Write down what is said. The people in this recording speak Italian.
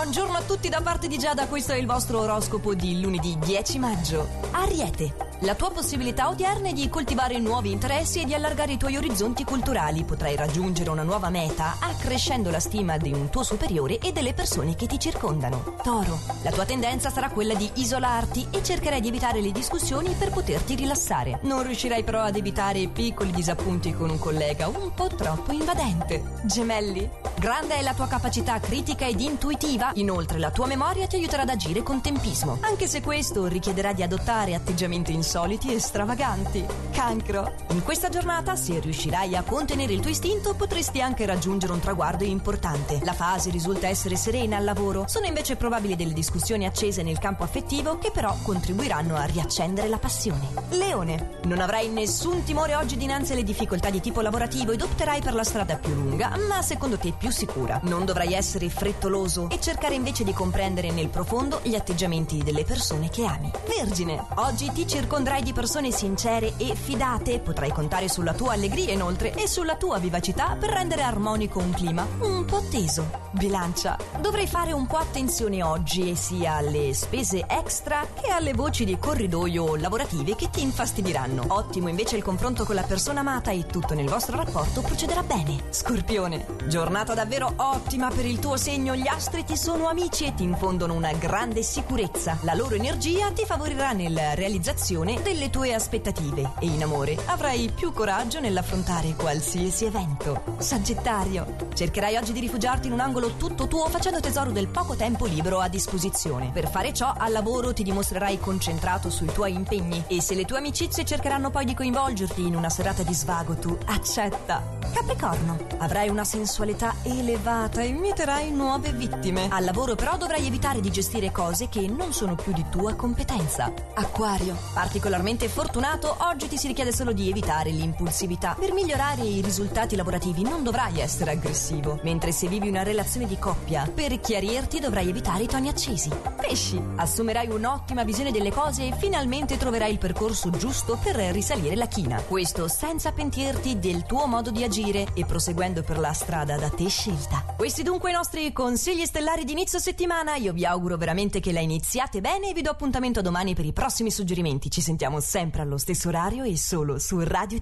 Buongiorno a tutti da parte di Giada, questo è il vostro oroscopo di lunedì 10 maggio. Ariete. La tua possibilità odierna è di coltivare nuovi interessi e di allargare i tuoi orizzonti culturali. Potrai raggiungere una nuova meta accrescendo la stima di un tuo superiore e delle persone che ti circondano. Toro. La tua tendenza sarà quella di isolarti e cercherai di evitare le discussioni per poterti rilassare. Non riuscirai però ad evitare piccoli disappunti con un collega un po' troppo invadente. Gemelli. Grande è la tua capacità critica ed intuitiva, inoltre la tua memoria ti aiuterà ad agire con tempismo, anche se questo richiederà di adottare atteggiamenti insoliti e stravaganti. Cancro. In questa giornata, se riuscirai a contenere il tuo istinto, potresti anche raggiungere un traguardo importante. La fase risulta essere serena al lavoro, sono invece probabili delle discussioni accese nel campo affettivo che però contribuiranno a riaccendere la passione. Leone. Non avrai nessun timore oggi dinanzi alle difficoltà di tipo lavorativo ed opterai per la strada più lunga, ma secondo te più sicura. Non dovrai essere frettoloso e cercare invece di comprendere nel profondo gli atteggiamenti delle persone che ami. Vergine, oggi ti circonderai di persone sincere e fidate, potrai contare sulla tua allegria inoltre e sulla tua vivacità per rendere armonico un clima un po' teso. Bilancia, dovrai fare un po' attenzione oggi sia alle spese extra che alle voci di corridoio lavorative che ti infastidiranno. Ottimo invece il confronto con la persona amata e tutto nel vostro rapporto procederà bene. Scorpione, giornata davvero ottima per il tuo segno, gli astri ti sono amici e ti infondono una grande sicurezza. La loro energia ti favorirà nella realizzazione delle tue aspettative e in amore avrai più coraggio nell'affrontare qualsiasi evento. Sagittario, cercherai oggi di rifugiarti in un angolo tutto tuo facendo tesoro del poco tempo libero a disposizione. Per fare ciò al lavoro ti dimostrerai concentrato sui tuoi impegni e se le tue amicizie cercheranno poi di coinvolgerti in una serata di svago tu accetta. Capricorno, avrai una sensualità elevata e mieterai nuove vittime. Al lavoro però dovrai evitare di gestire cose che non sono più di tua competenza. Acquario, particolarmente fortunato, oggi ti si richiede solo di evitare l'impulsività. Per migliorare i risultati lavorativi non dovrai essere aggressivo, mentre se vivi una relazione di coppia, per chiarirti dovrai evitare i toni accesi. Pesci, assumerai un'ottima visione delle cose e finalmente troverai il percorso giusto per risalire la china. Questo senza pentirti del tuo modo di agire e proseguendo per la strada da te scelta. Questi dunque i nostri consigli stellari di inizio settimana. Io vi auguro veramente che la iniziate bene e vi do appuntamento domani per i prossimi suggerimenti. Ci sentiamo sempre allo stesso orario e solo su Radio